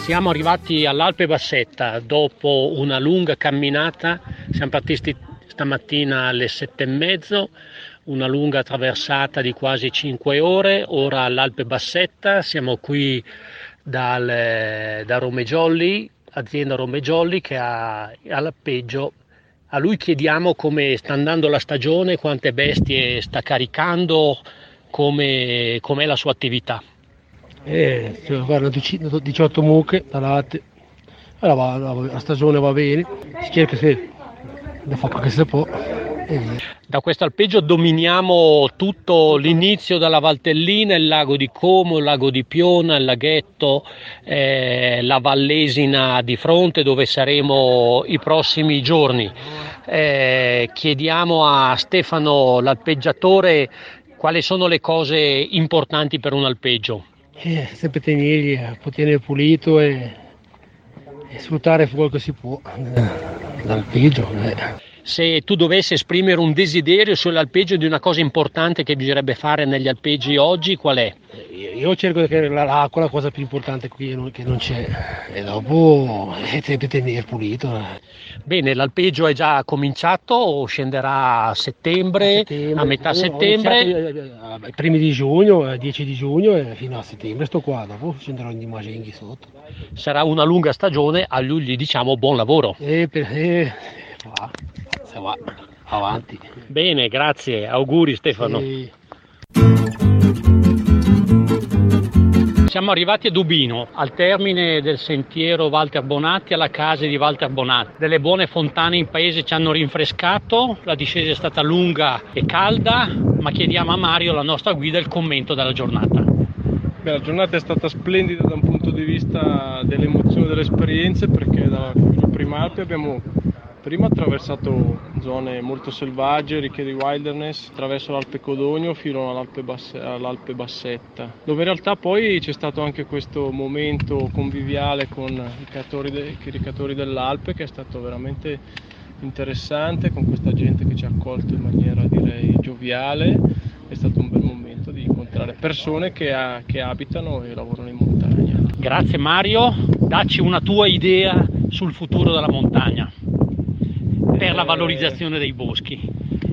Siamo arrivati all'Alpe Bassetta dopo una lunga camminata, siamo partiti stamattina alle sette e mezzo, una lunga traversata di quasi 5 ore, ora all'Alpe Bassetta, siamo qui dal, da Romejolli, azienda Romejolli che ha all'appeggio. A lui chiediamo come sta andando la stagione, quante bestie sta caricando, come, com'è la sua attività. Eh, guarda, 18 mucche da latte, allora, la, la, stagione va bene, si cerca se da fare quello che si può. Da questo alpeggio dominiamo tutto l'inizio dalla Valtellina, il lago di Como, il lago di Piona, il laghetto, eh, la Vallesina di fronte dove saremo i prossimi giorni. Eh, chiediamo a Stefano, l'alpeggiatore, quali sono le cose importanti per un alpeggio. Eh, sempre tenerli, tenere pulito e, e, sfruttare quello che si può eh, dall'alpeggio. Eh se tu dovessi esprimere un desiderio sull'alpeggio di una cosa importante che bisognerebbe fare negli alpeggi oggi, qual è? Io cerco che l'acqua è la cosa più importante qui che non c'è e dopo è sempre tenere pulito. Bene, l'alpeggio è già cominciato o scenderà a settembre, a, settembre, a metà settembre? I eh, eh, primi di giugno, 10 di giugno e fino a settembre sto qua, dopo scenderò in Magenghi sotto. Sarà una lunga stagione, a lui gli diciamo buon lavoro. E per, e, va va avanti. Bene, grazie, auguri Stefano. Sì. Siamo arrivati a Dubino, al termine del sentiero Walter Bonatti, alla casa di Walter Bonatti. Delle buone fontane in paese ci hanno rinfrescato, la discesa è stata lunga e calda, ma chiediamo a Mario, la nostra guida, il commento della giornata. Beh, la giornata è stata splendida da un punto di vista delle emozioni e delle esperienze perché da Prima Alpi abbiamo Prima ho attraversato zone molto selvagge, ricche di wilderness, attraverso l'Alpe Codogno fino all'Alpe, Basse, all'Alpe, Bassetta, dove in realtà poi c'è stato anche questo momento conviviale con i ricatori, de, i ricatori dell'Alpe che è stato veramente interessante, con questa gente che ci ha accolto in maniera direi gioviale, è stato un bel momento di incontrare persone che, ha, che abitano e lavorano in montagna. Grazie Mario, dacci una tua idea sul futuro della montagna per la valorizzazione dei boschi.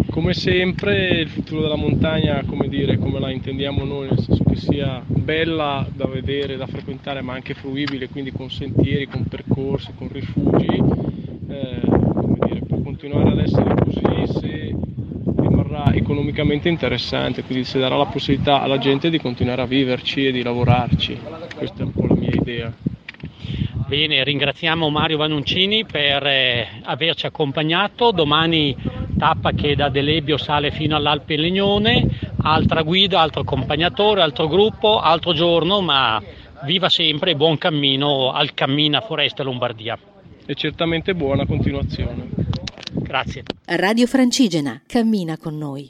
Come sempre il futuro della montagna, come, dire, come la intendiamo noi, nel senso che sia bella da vedere, da frequentare, ma anche fruibile, quindi con sentieri, con percorsi, con rifugi, eh, dire, può continuare ad essere così se rimarrà economicamente interessante, quindi se darà la possibilità alla gente di continuare a viverci e di lavorarci. Questa è un po' la mia idea. Bene, ringraziamo Mario Vannuncini per eh, averci accompagnato. Domani tappa che da Delebio sale fino all'Alpe Legnone, altra guida, altro accompagnatore, altro gruppo, altro giorno, ma viva sempre e buon cammino al Cammina Foreste Lombardia. E certamente buona continuazione. Grazie. Radio Francigena, cammina con noi.